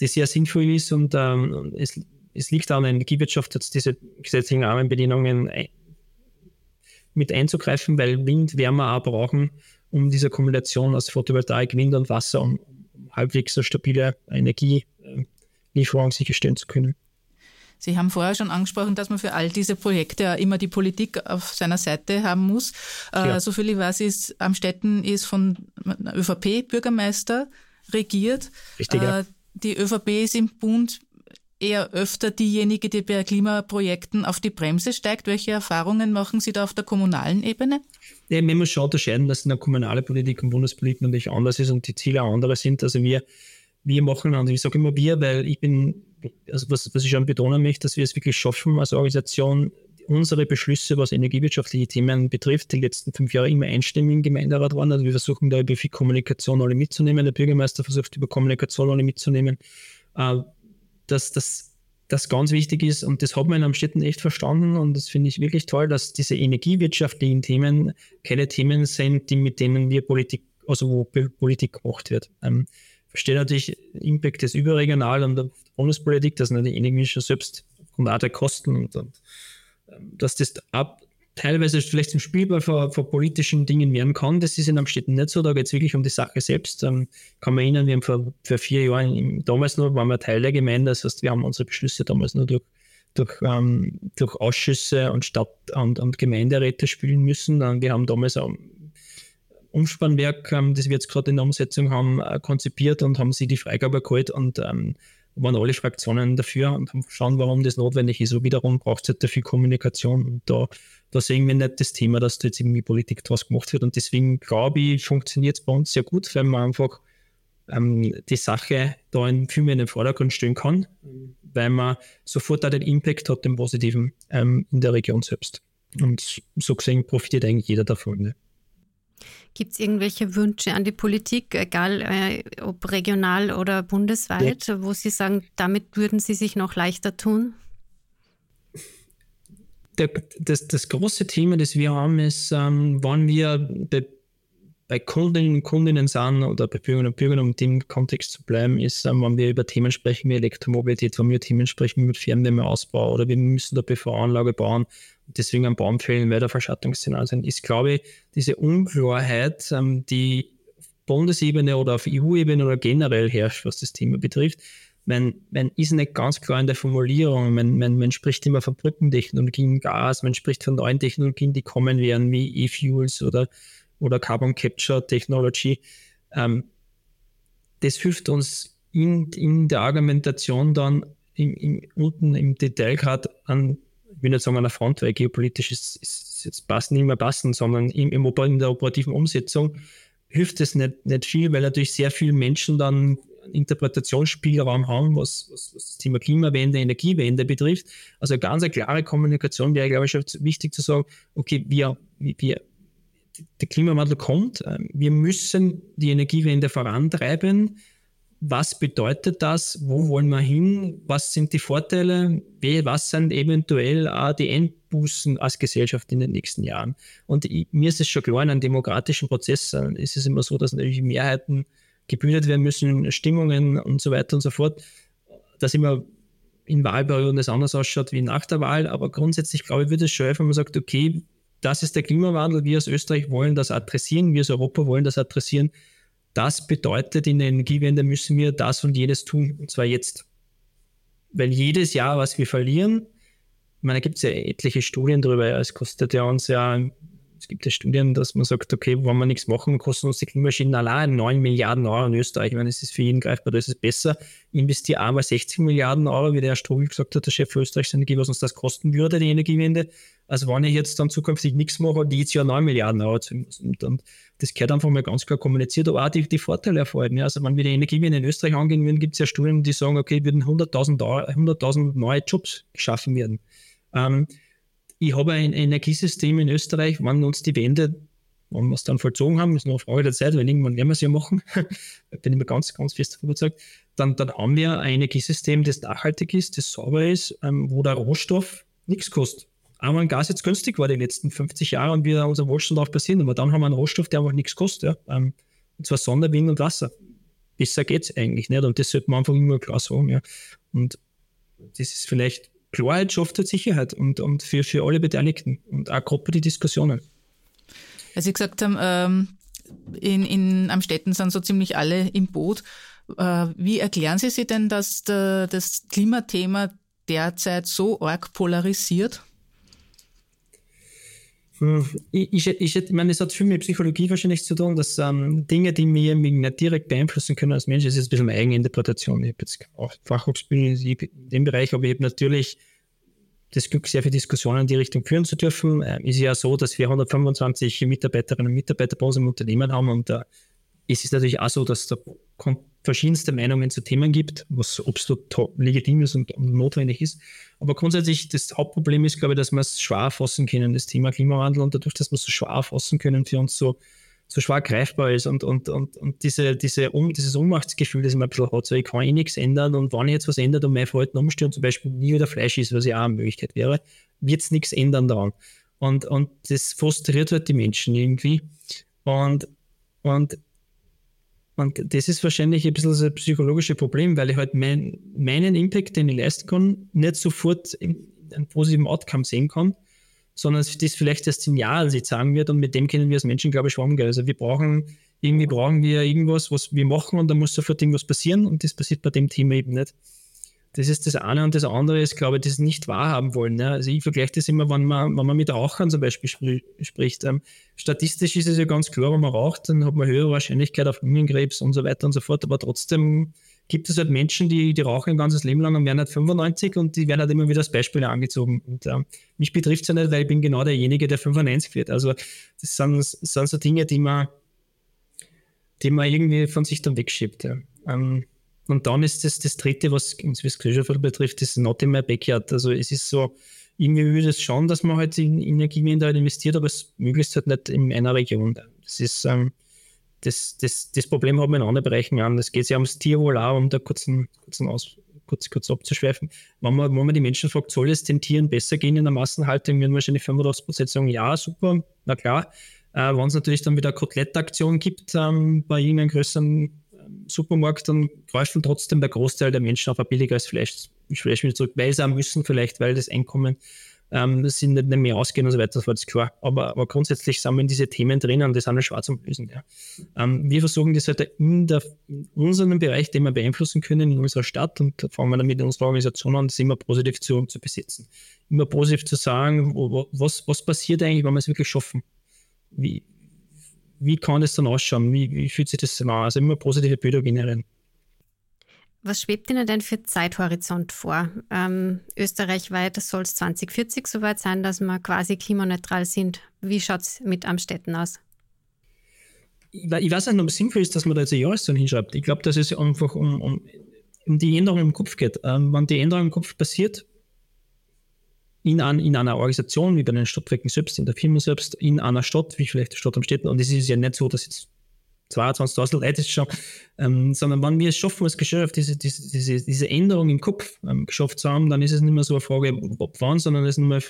die sehr sinnvoll ist und ähm, es, es liegt an der Energiewirtschaft, jetzt diese gesetzlichen Rahmenbedingungen ein, mit einzugreifen, weil Wind, Wärme auch brauchen, um diese Kombination aus Photovoltaik, Wind und Wasser, um, halbwegs so stabile Energie Lieferung sicherstellen zu können. Sie haben vorher schon angesprochen, dass man für all diese Projekte ja immer die Politik auf seiner Seite haben muss. Äh, ja. So viel ich weiß, ist Amstetten ist von ÖVP-Bürgermeister regiert. Richtig, ja. Äh, die ÖVP ist im Bund eher öfter diejenige, die bei Klimaprojekten auf die Bremse steigt. Welche Erfahrungen machen Sie da auf der kommunalen Ebene? Ja, man muss schon unterscheiden, dass eine kommunale Politik und Bundespolitik natürlich anders ist und die Ziele andere sind. Also wir wir machen, und ich sage immer wir, weil ich bin, also was, was ich schon betonen möchte, dass wir es wirklich schaffen, als Organisation unsere Beschlüsse, was energiewirtschaftliche Themen betrifft, die letzten fünf Jahre immer einstimmig im Gemeinderat waren. Also wir versuchen da über viel Kommunikation alle mitzunehmen. Der Bürgermeister versucht über Kommunikation alle mitzunehmen. Äh, dass das, das ganz wichtig ist und das hat man in Amstetten echt verstanden und das finde ich wirklich toll, dass diese energiewirtschaftlichen Themen keine Themen sind, die mit denen wir Politik, also wo Politik gemacht wird. Verstehe natürlich Impact des überregional und der Bundespolitik, das sind die irgendwie schon selbst aufgrund der Kosten und, und ähm, dass das ab, teilweise vielleicht zum Spielball vor, vor, politischen Dingen werden kann. Das ist in Amstetten nicht so. Da geht es wirklich um die Sache selbst. Ähm, kann man erinnern, wir haben vor, vor vier Jahren, damals nur, waren wir Teil der Gemeinde. Das heißt, wir haben unsere Beschlüsse damals nur durch, durch, ähm, durch Ausschüsse und Stadt- und, und Gemeinderäte spielen müssen. Und wir haben damals auch Umspannwerk, ähm, das wir jetzt gerade in der Umsetzung haben, äh, konzipiert und haben sie die Freigabe geholt und ähm, waren alle Fraktionen dafür und haben schauen, warum das notwendig ist. Und wiederum braucht es halt dafür Kommunikation. Und da, da sehen wir nicht das Thema, dass da jetzt irgendwie Politik draus gemacht wird. Und deswegen glaube ich, funktioniert es bei uns sehr gut, weil man einfach ähm, die Sache da in, viel mehr in den Vordergrund stellen kann, weil man sofort auch den Impact hat, den positiven ähm, in der Region selbst. Und so gesehen profitiert eigentlich jeder davon. Ne? Gibt es irgendwelche Wünsche an die Politik, egal äh, ob regional oder bundesweit, ja. wo Sie sagen, damit würden Sie sich noch leichter tun? Der, das, das große Thema, das wir haben, ist, ähm, wann wir bei, bei Kundinnen und Kundinnen sind oder bei Bürgerinnen und Bürgern, um dem Kontext zu bleiben, ist, ähm, wenn wir über Themen sprechen wie Elektromobilität, wenn wir Themen sprechen mit Fernwärmeausbau oder wir müssen da PV-Anlage bauen und deswegen am Baum fällen, weil da Verschattungsszenarien sind, ist, glaube ich, diese Unklarheit, ähm, die Bundesebene oder auf EU-Ebene oder generell herrscht, was das Thema betrifft, man, man ist nicht ganz klar in der Formulierung. Man, man, man spricht immer von Brückentechnologien, Gas, man spricht von neuen Technologien, die kommen werden, wie E-Fuels oder oder Carbon Capture Technology. Ähm, das hilft uns in, in der Argumentation dann im, im, unten im Detail gerade an, ich will nicht sagen an der Front, weil geopolitisch ist, ist jetzt passen nicht mehr passen, sondern im, im, in der operativen Umsetzung hilft es nicht, nicht viel, weil natürlich sehr viele Menschen dann Interpretationsspielraum haben, was, was, was, das Thema Klimawende, Energiewende betrifft. Also ganz eine klare Kommunikation wäre, glaube ich, schon wichtig zu sagen, okay, wir, wir, der Klimawandel kommt. Ähm, wir müssen die Energiewende vorantreiben. Was bedeutet das? Wo wollen wir hin? Was sind die Vorteile? Was sind eventuell auch die Endbußen als Gesellschaft in den nächsten Jahren? Und mir ist es schon klar, in einem demokratischen Prozess äh, ist es immer so, dass natürlich Mehrheiten gebildet werden müssen, Stimmungen und so weiter und so fort. Dass immer in Wahlperioden das anders ausschaut wie nach der Wahl. Aber grundsätzlich glaube ich, würde es schon helfen, wenn man sagt, okay, das ist der Klimawandel. Wir als Österreich wollen das adressieren, wir als Europa wollen das adressieren. Das bedeutet, in der Energiewende müssen wir das und jenes tun, und zwar jetzt. Weil jedes Jahr, was wir verlieren, ich meine, da gibt es ja etliche Studien darüber, es kostet ja uns ja es gibt ja Studien, dass man sagt, okay, wenn wir nichts machen, kosten uns die Klimaschäden allein 9 Milliarden Euro in Österreich. Ich meine, es ist für jeden greifbar, da ist es besser. Investiere einmal 60 Milliarden Euro, wie der Herr Strobel gesagt hat, der Chef für Österreichs Energie, was uns das kosten würde, die Energiewende. Also wenn ich jetzt dann zukünftig nichts mache und jedes Jahr 9 Milliarden zu und, und das gehört einfach mal ganz klar kommuniziert, aber auch die, die Vorteile erfolgen. Ja. Also wenn wir die Energiewende in Österreich angehen würden, gibt es ja Studien, die sagen, okay, würden 100.000 100 neue Jobs geschaffen werden. Ähm, ich habe ein Energiesystem in Österreich, wann uns die Wende, wann wir es dann vollzogen haben, ist nur eine Frage der Zeit, weil irgendwann werden wir es ja machen, bin ich mir ganz, ganz fest davon überzeugt, dann, dann haben wir ein Energiesystem, das nachhaltig ist, das sauber ist, ähm, wo der Rohstoff nichts kostet. Aber ein Gas jetzt günstig war die letzten 50 Jahre und wir unser Wohlstand darauf basieren, aber dann haben wir einen Rohstoff, der einfach nichts kostet, ja. Ähm, und zwar Sonne, Wind und Wasser. Besser geht es eigentlich nicht und das sollte man einfach immer klar sagen, ja. Und das ist vielleicht Klarheit schafft halt Sicherheit und, und für, für alle Beteiligten und auch gerade den Diskussionen. Als Sie gesagt haben, ähm, in, in Amstetten sind so ziemlich alle im Boot. Äh, wie erklären Sie sich denn, dass der, das Klimathema derzeit so arg polarisiert? Hm, ich, ich, ich meine, es hat viel mit Psychologie wahrscheinlich zu tun, dass ähm, Dinge, die mir nicht direkt beeinflussen können als Mensch, das ist ein bisschen meine Eigeninterpretation. Ich habe jetzt auch Fachhochschulen in dem Bereich, aber ich habe natürlich das Glück, sehr viele Diskussionen in die Richtung führen zu dürfen. Ähm, ist ja so, dass wir 125 Mitarbeiterinnen und Mitarbeiter bei unserem Unternehmen haben und äh, es ist natürlich auch so, dass da verschiedenste Meinungen zu Themen gibt, was absolut legitim ist und, und notwendig ist. Aber grundsätzlich, das Hauptproblem ist, glaube ich, dass wir es schwer fassen können, das Thema Klimawandel und dadurch, dass wir es so schwer fassen können, für uns so, so schwer greifbar ist und, und, und, und diese, diese um, dieses Ohnmachtsgefühl, das man ein bisschen hat, so ich kann eh nichts ändern und wenn ich jetzt was ändert und mein Verhalten umstelle zum Beispiel nie wieder Fleisch ist, was ja auch eine Möglichkeit wäre, wird es nichts ändern daran. Und, und das frustriert halt die Menschen irgendwie. Und, und und das ist wahrscheinlich ein bisschen das psychologische Problem, weil ich halt mein, meinen Impact, den ich leisten kann, nicht sofort in, einen positiven Outcome sehen kann, sondern das vielleicht erst im Jahr sich sagen wird und mit dem können wir als Menschen, glaube ich, schon umgehen. Also wir brauchen, irgendwie brauchen wir irgendwas, was wir machen und da muss sofort irgendwas passieren und das passiert bei dem Thema eben nicht. Das ist das eine und das andere ist, glaube ich, das nicht wahrhaben wollen. Ne? Also ich vergleiche das immer, wenn man, wenn man mit Rauchern zum Beispiel spr spricht. Ähm, statistisch ist es ja ganz klar, wenn man raucht, dann hat man höhere Wahrscheinlichkeit auf Lungenkrebs und so weiter und so fort. Aber trotzdem gibt es halt Menschen, die, die rauchen ein ganzes Leben lang und werden halt 95 und die werden halt immer wieder als Beispiele angezogen. Und ähm, mich betrifft es ja nicht, weil ich bin genau derjenige, der 95 wird. Also das sind, sind so Dinge, die man, die man irgendwie von sich dann wegschiebt. Ja. Ähm, und dann ist das das Dritte, was uns wie Gesellschaft betrifft, das not in my backyard. Also es ist so, irgendwie würde es schon, dass man halt in Energiewende halt investiert, aber es möglichst halt nicht in einer Region. Das ist, ähm, das, das, das Problem haben wir in anderen Bereichen an. Es geht ja ums Tierwohl auch, um da kurzen, kurzen Aus, kurz, kurz abzuschweifen. Wenn man, wenn man die Menschen fragt, soll es den Tieren besser gehen in der Massenhaltung, würden wahrscheinlich 85 Prozent sagen, ja, super, na klar. Äh, Wenn es natürlich dann wieder eine Kotelettaktion gibt ähm, bei irgendeinem größeren Supermarkt, dann greifen trotzdem der Großteil der Menschen auf ein billigeres Fleisch, Fleisch wieder zurück, weil sie auch müssen vielleicht, weil das Einkommen ähm, sind nicht mehr ausgehen und so weiter, das war jetzt klar. Aber, aber grundsätzlich sind in diese Themen drin und das ist auch schwarz zum Lösen. Ja. Ähm, wir versuchen das halt in, in unserem Bereich, den wir beeinflussen können, in unserer Stadt und fangen wir dann mit unserer Organisation an, das immer positiv zu, zu besetzen. Immer positiv zu sagen, wo, was, was passiert eigentlich, wenn wir es wirklich schaffen? Wie, wie kann das dann ausschauen? Wie, wie fühlt sich das an? Also immer positive Bilder generieren. Was schwebt Ihnen denn für Zeithorizont vor? Ähm, österreichweit soll es 2040 soweit sein, dass wir quasi klimaneutral sind. Wie schaut es mit Amstetten aus? Ich, ich weiß nicht, ob es sinnvoll ist, dass man da jetzt eine Jahreszahl hinschreibt. Ich glaube, dass es einfach um, um, um die Änderung im Kopf geht. Ähm, wenn die Änderung im Kopf passiert, in, an, in einer Organisation, wie bei den Stadtwerken selbst, in der Firma selbst, in einer Stadt, wie vielleicht die Stadt am Städten, und es ist ja nicht so, dass jetzt 22.000 Leute schon, ähm, sondern wenn wir es schaffen, als Gesellschaft diese, diese, diese, diese Änderung im Kopf ähm, geschafft zu haben, dann ist es nicht mehr so eine Frage, ob wann, sondern es ist nur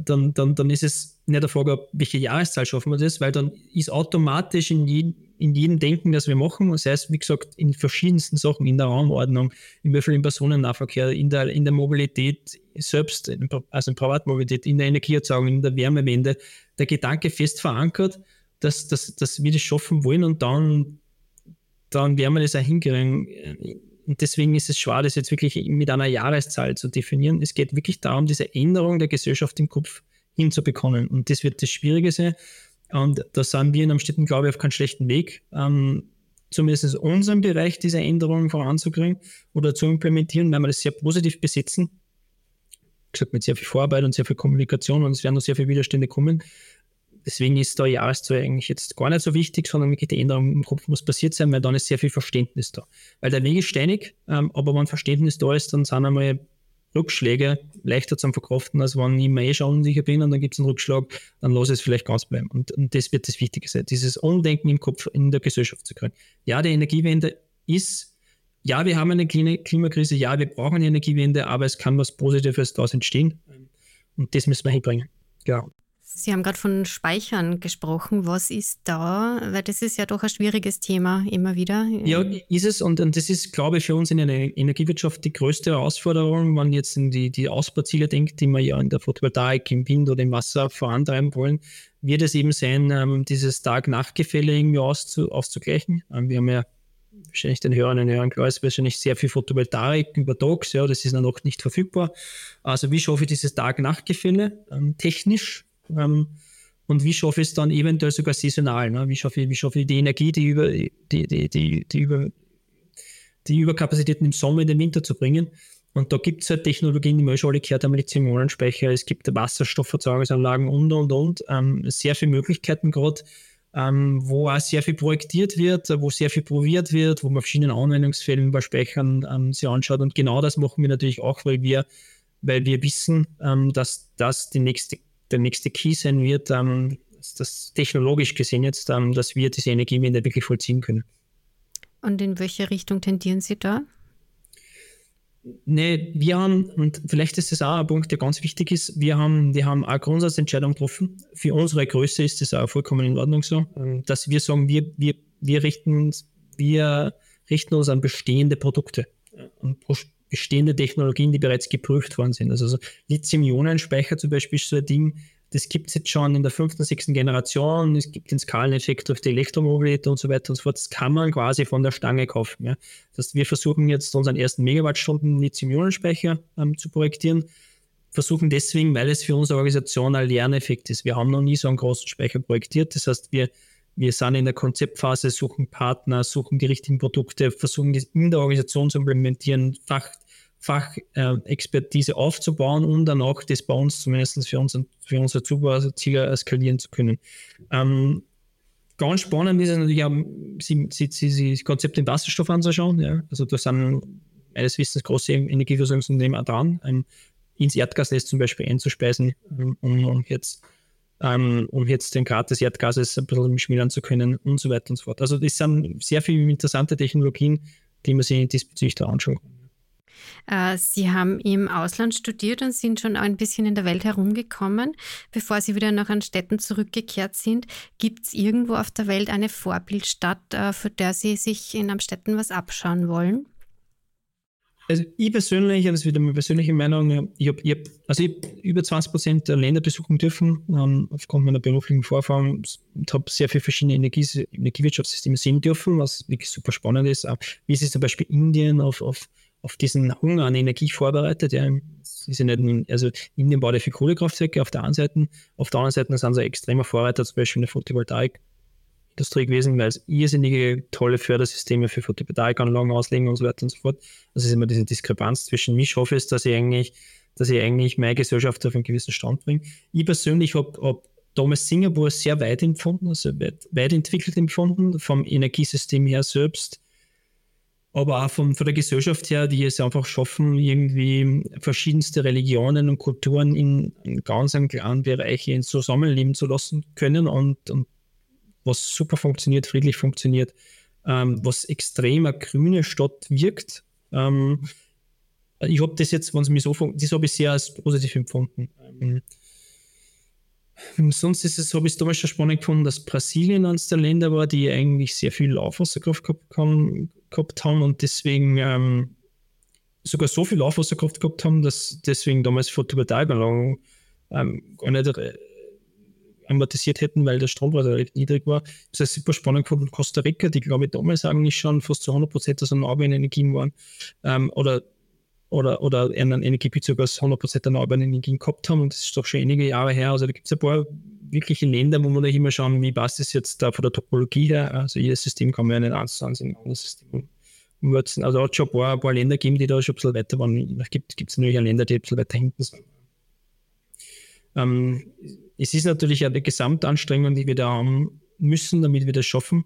dann, dann, dann ist es nicht eine Frage, welche Jahreszahl schaffen wir das, weil dann ist automatisch in, je, in jedem Denken, das wir machen, das heißt, wie gesagt, in verschiedensten Sachen, in der Raumordnung, im öffentlichen Personennahverkehr, in der, in der Mobilität selbst, also in Privatmobilität, in der Energieerzeugung, in der Wärmewende, der Gedanke fest verankert, dass, dass, dass wir das schaffen wollen und dann, dann werden wir das auch hinkriegen. Und deswegen ist es schwer, das jetzt wirklich mit einer Jahreszahl zu definieren. Es geht wirklich darum, diese Änderung der Gesellschaft im Kopf hinzubekommen. Und das wird das Schwierige sein. Und da sind wir in Amstetten, glaube ich, auf keinen schlechten Weg, ähm, zumindest in unserem Bereich diese Änderungen voranzukriegen oder zu implementieren, weil wir das sehr positiv besetzen. Wie gesagt, mit sehr viel Vorarbeit und sehr viel Kommunikation und es werden noch sehr viele Widerstände kommen deswegen ist da Jahreszahl eigentlich jetzt gar nicht so wichtig, sondern die Änderung im Kopf muss passiert sein, weil dann ist sehr viel Verständnis da. Weil der Weg ist steinig, ähm, aber wenn Verständnis da ist, dann sind einmal Rückschläge leichter zu verkraften, als wenn ich mir eh schon unsicher bin und dann gibt es einen Rückschlag, dann lasse ich es vielleicht ganz bleiben. Und, und das wird das Wichtige sein, dieses Umdenken im Kopf in der Gesellschaft zu können. Ja, die Energiewende ist, ja, wir haben eine Klimakrise, ja, wir brauchen eine Energiewende, aber es kann was Positives daraus entstehen. Und das müssen wir hinbringen. Ja. Sie haben gerade von Speichern gesprochen. Was ist da? Weil das ist ja doch ein schwieriges Thema immer wieder. Ja, ist es. Und, und das ist, glaube ich, für uns in der Energiewirtschaft die größte Herausforderung, wenn man jetzt in die, die Ausbauziele denkt, die wir ja in der Photovoltaik, im Wind oder im Wasser vorantreiben wollen, wird es eben sein, ähm, dieses Tag-Nacht-Gefälle irgendwie auszu, auszugleichen. Ähm, wir haben ja wahrscheinlich den Hörern und Hörern klar ist wahrscheinlich sehr viel Photovoltaik über Tags, ja, das ist noch nicht verfügbar. Also wie schaffe ich dieses Tag-Nacht-Gefälle ähm, technisch? Ähm, und wie schaffe ich es dann eventuell sogar saisonal? Ne? Wie, schaffe ich, wie schaffe ich die Energie, die, über, die, die, die, die, über, die Überkapazitäten im Sommer in den Winter zu bringen? Und da gibt es halt Technologien, die wir schon alle gehört haben, Lithium-Ionenspeicher, es gibt Wasserstofferzeugungsanlagen und, und, und. Ähm, sehr viele Möglichkeiten gerade, ähm, wo auch sehr viel projektiert wird, wo sehr viel probiert wird, wo man verschiedene Anwendungsfällen bei Speichern ähm, sich anschaut. Und genau das machen wir natürlich auch, weil wir, weil wir wissen, ähm, dass das die nächste der nächste Key sein wird, ähm, das technologisch gesehen jetzt, ähm, dass wir diese Energiewende wirklich vollziehen können. Und in welche Richtung tendieren Sie da? Nee, wir haben, und vielleicht ist das auch ein Punkt, der ganz wichtig ist, wir haben, wir haben eine Grundsatzentscheidung getroffen. Für unsere Größe ist das auch vollkommen in Ordnung so, ähm, dass wir sagen, wir, wir, wir, richten, wir richten uns an bestehende Produkte und bestehende Technologien, die bereits geprüft worden sind. Also, also Lithium-Ionen-Speicher zum Beispiel ist so ein Ding, das gibt es jetzt schon in der fünften, sechsten Generation. Es gibt den Skaleneffekt durch die Elektromobilität und so weiter und so fort. Das kann man quasi von der Stange kaufen. Ja. Das heißt, wir versuchen jetzt unseren ersten Megawattstunden Lithium-Ionen-Speicher ähm, zu projektieren. Versuchen deswegen, weil es für unsere Organisation ein Lerneffekt ist. Wir haben noch nie so einen großen Speicher projektiert. Das heißt, wir wir sind in der Konzeptphase, suchen Partner, suchen die richtigen Produkte, versuchen das in der Organisation zu implementieren, Fach, Fachexpertise aufzubauen und dann auch das bei uns zumindest für, unseren, für unsere Zubauziele skalieren zu können. Ähm, ganz spannend ist natürlich auch, sie, sie, das Konzept im Wasserstoff anzuschauen. Ja. Also da sind meines Wissens große Energieversorgungsunternehmen auch dran, ähm, ins Erdgasnetz zum Beispiel einzuspeisen, um, um jetzt ähm, um jetzt den Grad des Erdgases ein bisschen schmälern zu können und so weiter und so fort. Also das sind sehr viele interessante Technologien, die man sich diesbezüglich da anschauen kann. Äh, Sie haben im Ausland studiert und sind schon ein bisschen in der Welt herumgekommen. Bevor Sie wieder nach Städten zurückgekehrt sind, gibt es irgendwo auf der Welt eine Vorbildstadt, äh, für der Sie sich in Amstetten was abschauen wollen? Also ich persönlich, das ist wieder meine persönliche Meinung, ich habe hab, also hab über 20 Prozent der Länder besuchen dürfen, ähm, aufgrund meiner beruflichen Vorfahren und habe sehr viele verschiedene Energies Energiewirtschaftssysteme sehen dürfen, was wirklich super spannend ist. Wie sich zum Beispiel Indien auf, auf auf diesen Hunger an Energie vorbereitet. Ja, ist ja nicht, also Indien baut ja viel Kohlekraftwerke auf der einen Seite, auf der anderen Seite sind sie extremer Vorreiter, zum Beispiel in der Photovoltaik-Industrie gewesen, weil es irrsinnige tolle Fördersysteme für Photovoltaikanlagen auslegen und so weiter und so fort. Also ist immer diese Diskrepanz zwischen, wie schaffe ich es, dass ich eigentlich, dass ich eigentlich meine Gesellschaft auf einen gewissen Stand bringe. Ich persönlich habe hab damals Singapur sehr weit empfunden, also weit, weit entwickelt empfunden, vom Energiesystem her selbst aber auch von, von der Gesellschaft her, die es einfach schaffen, irgendwie verschiedenste Religionen und Kulturen in, in ganz einem kleinen Bereich zusammenleben zu lassen können und, und was super funktioniert, friedlich funktioniert, ähm, was eine grüne Stadt wirkt. Ähm, ich habe das jetzt, wenn es mir so das habe ich sehr als positiv empfunden. Ähm, Sonst ist es, habe ich es damals schon spannend gefunden, dass Brasilien eines der Länder war, die eigentlich sehr viel Aufwasserkraft gehabt haben, und deswegen ähm, sogar so viel Aufwasserkraft gehabt haben, dass deswegen damals Photovoltaikanlagen ähm, gar nicht äh, amortisiert hätten, weil der Strompreis relativ niedrig war. Das heißt, super spannend gefunden. Costa Rica, die glaube ich damals eigentlich schon fast zu 100 Prozent aus erneuerbaren Energien waren ähm, oder oder, oder einen Energiebezug aus 100% erneuerbaren Energien gehabt haben. Und das ist doch schon einige Jahre her. Also da gibt es ein paar wirkliche Länder, wo man immer schauen, wie passt das jetzt da von der Topologie her. Also jedes System kann man ja nicht eins zu eins in ein anderes System umsetzen. Also hat schon ein paar, ein paar Länder gegeben, die da schon ein bisschen weiter waren. Es gibt, gibt natürlich auch Länder, die ein bisschen weiter hinten sind. Ähm, es ist natürlich eine Gesamtanstrengung, die wir da haben müssen, damit wir das schaffen.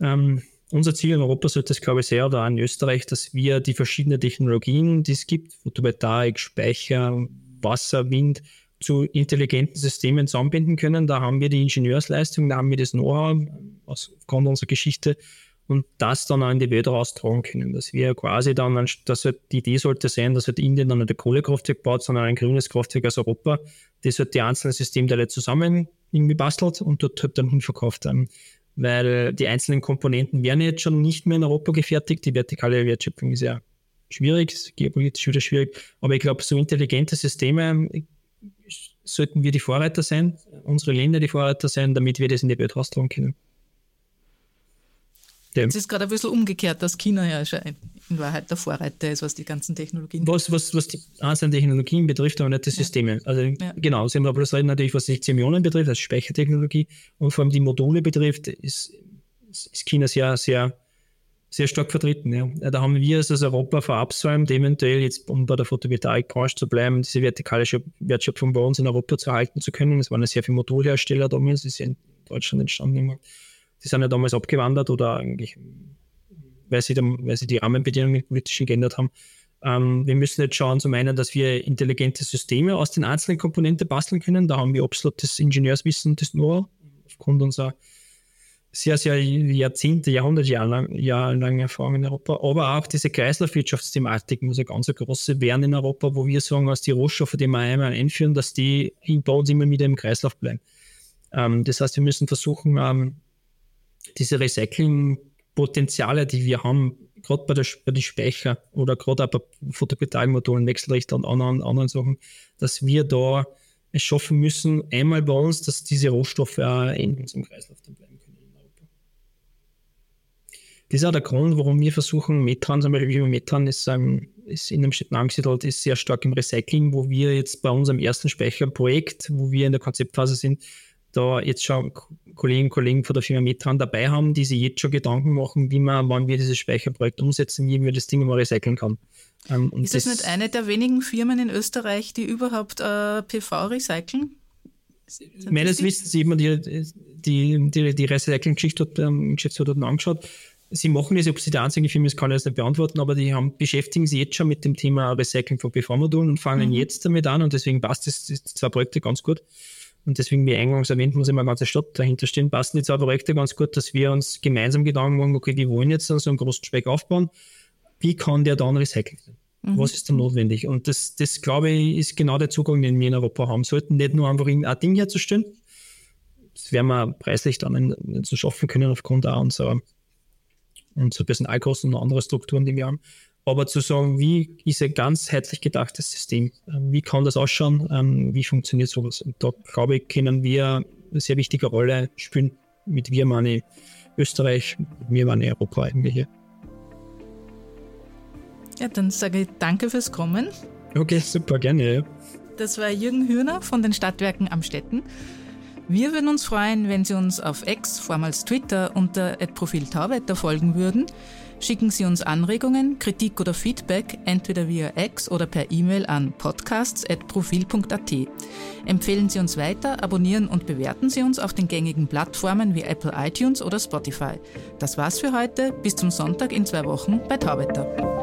Ähm, unser Ziel in Europa sollte es, glaube ich, sehr, oder auch in Österreich, dass wir die verschiedenen Technologien, die es gibt, Photovoltaik, Speicher, Wasser, Wind, zu intelligenten Systemen zusammenbinden können. Da haben wir die Ingenieursleistung, da haben wir das Know-how aufgrund unserer Geschichte und das dann auch in die Welt raustragen können. Dass wir quasi dann, dass halt die Idee sollte sein, dass halt Indien dann nicht ein Kohlekraftwerk baut, sondern ein grünes Kraftwerk aus Europa, das halt die einzelnen Systemteile zusammen irgendwie bastelt und dort halt dann hinverkauft. Weil die einzelnen Komponenten werden jetzt schon nicht mehr in Europa gefertigt. Die vertikale Wertschöpfung ist ja schwierig, ist geopolitisch wieder schwierig. Aber ich glaube, so intelligente Systeme sollten wir die Vorreiter sein, unsere Länder die Vorreiter sein, damit wir das in die Welt raustragen können. Es ist gerade ein bisschen umgekehrt, dass China ja schon in Wahrheit der Vorreiter ist, was die ganzen Technologien was, was, was die einzelnen Technologien betrifft, aber nicht die Systeme. Ja. Also ja. genau, Sie haben aber das natürlich, was die Lithium-Ionen betrifft, also Speichertechnologie und vor allem die Module betrifft, ist, ist China sehr, sehr, sehr stark vertreten. Ja. Da haben wir es als Europa verabsäumt, eventuell jetzt, um bei der Photovoltaikbranche zu bleiben, diese vertikale Wertschöpfung bei uns in Europa zu erhalten zu können. Es waren ja sehr viele Modulhersteller damals, ist ja in Deutschland entstanden. Die sind ja damals abgewandert oder eigentlich, weil sie, dann, weil sie die Rahmenbedingungen politisch geändert haben. Ähm, wir müssen jetzt schauen, zum einen, dass wir intelligente Systeme aus den einzelnen Komponenten basteln können. Da haben wir absolut das Ingenieurswissen, das Know-how, aufgrund unserer sehr, sehr Jahrzehnte, Jahrhunderte jahrelang, jahrelange Erfahrung in Europa, aber auch diese Kreislaufwirtschaftsthematik muss eine ganz große werden in Europa, wo wir sagen, dass die Rohstoffe, die wir einmal einführen, dass die bei uns immer wieder im Kreislauf bleiben. Ähm, das heißt, wir müssen versuchen, ähm, diese Recyclingpotenziale, die wir haben, gerade bei, bei den Speicher oder gerade auch bei Photovoltaikmotoren, Wechselrichter und anderen, anderen Sachen, dass wir da es schaffen müssen, einmal bei uns, dass diese Rohstoffe auch in unserem Kreislauf dann bleiben können in Europa. Das ist auch der Grund, warum wir versuchen, Methan, zum Beispiel Methan ist, ähm, ist in einem Städten angesiedelt, ist sehr stark im Recycling, wo wir jetzt bei unserem ersten Speicherprojekt, wo wir in der Konzeptphase sind, da jetzt schon Kolleginnen und Kollegen von der Firma Metran dabei haben, die sich jetzt schon Gedanken machen, wie man, wann wir dieses Speicherprojekt umsetzen, wie wir das Ding mal recyceln kann. Ähm, ist das, das, nicht eine der wenigen Firmen in Österreich, die überhaupt äh, PV recyceln? Meines Wissens, ich habe mir die, die, die, die Recycling-Geschichte dort, ähm, dort angeschaut. Sie machen das, ob sie die einzige Firma ist, kann ich jetzt nicht beantworten, aber die haben, beschäftigen sich jetzt schon mit dem Thema Recycling von PV-Modulen und fangen mhm. jetzt damit an und deswegen passt das, das zwei Projekte ganz gut. Und deswegen, wie eingangs erwähnt, muss immer eine ganze Stadt dahinter stehen. Passen die zwei Projekte ganz gut, dass wir uns gemeinsam Gedanken machen, okay, wir wollen jetzt so einen großen Speck aufbauen. Wie kann der dann recycelt werden? Mhm. Was ist da notwendig? Und das, das, glaube ich, ist genau der Zugang, den wir in Europa haben sollten. Nicht nur einfach ein Ding herzustellen. Das werden wir preislich dann nicht so schaffen können aufgrund auch unserer, unserer Personalkosten und anderer Strukturen, die wir haben. Aber zu sagen, wie ist ein ganzheitlich gedachtes System? Ähm, wie kann das ausschauen? Ähm, wie funktioniert sowas? Und da, glaube ich, können wir eine sehr wichtige Rolle spielen. Mit wir meine ich Österreich, mit mir meine Europa eigentlich hier. Ja, dann sage ich danke fürs Kommen. Okay, super, gerne. Ja. Das war Jürgen Hürner von den Stadtwerken Amstetten. Wir würden uns freuen, wenn Sie uns auf X, vormals Twitter, unter Profil Tauwetter folgen würden. Schicken Sie uns Anregungen, Kritik oder Feedback entweder via X oder per E-Mail an podcasts.profil.at. Empfehlen Sie uns weiter, abonnieren und bewerten Sie uns auf den gängigen Plattformen wie Apple iTunes oder Spotify. Das war's für heute. Bis zum Sonntag in zwei Wochen bei Tauwetter.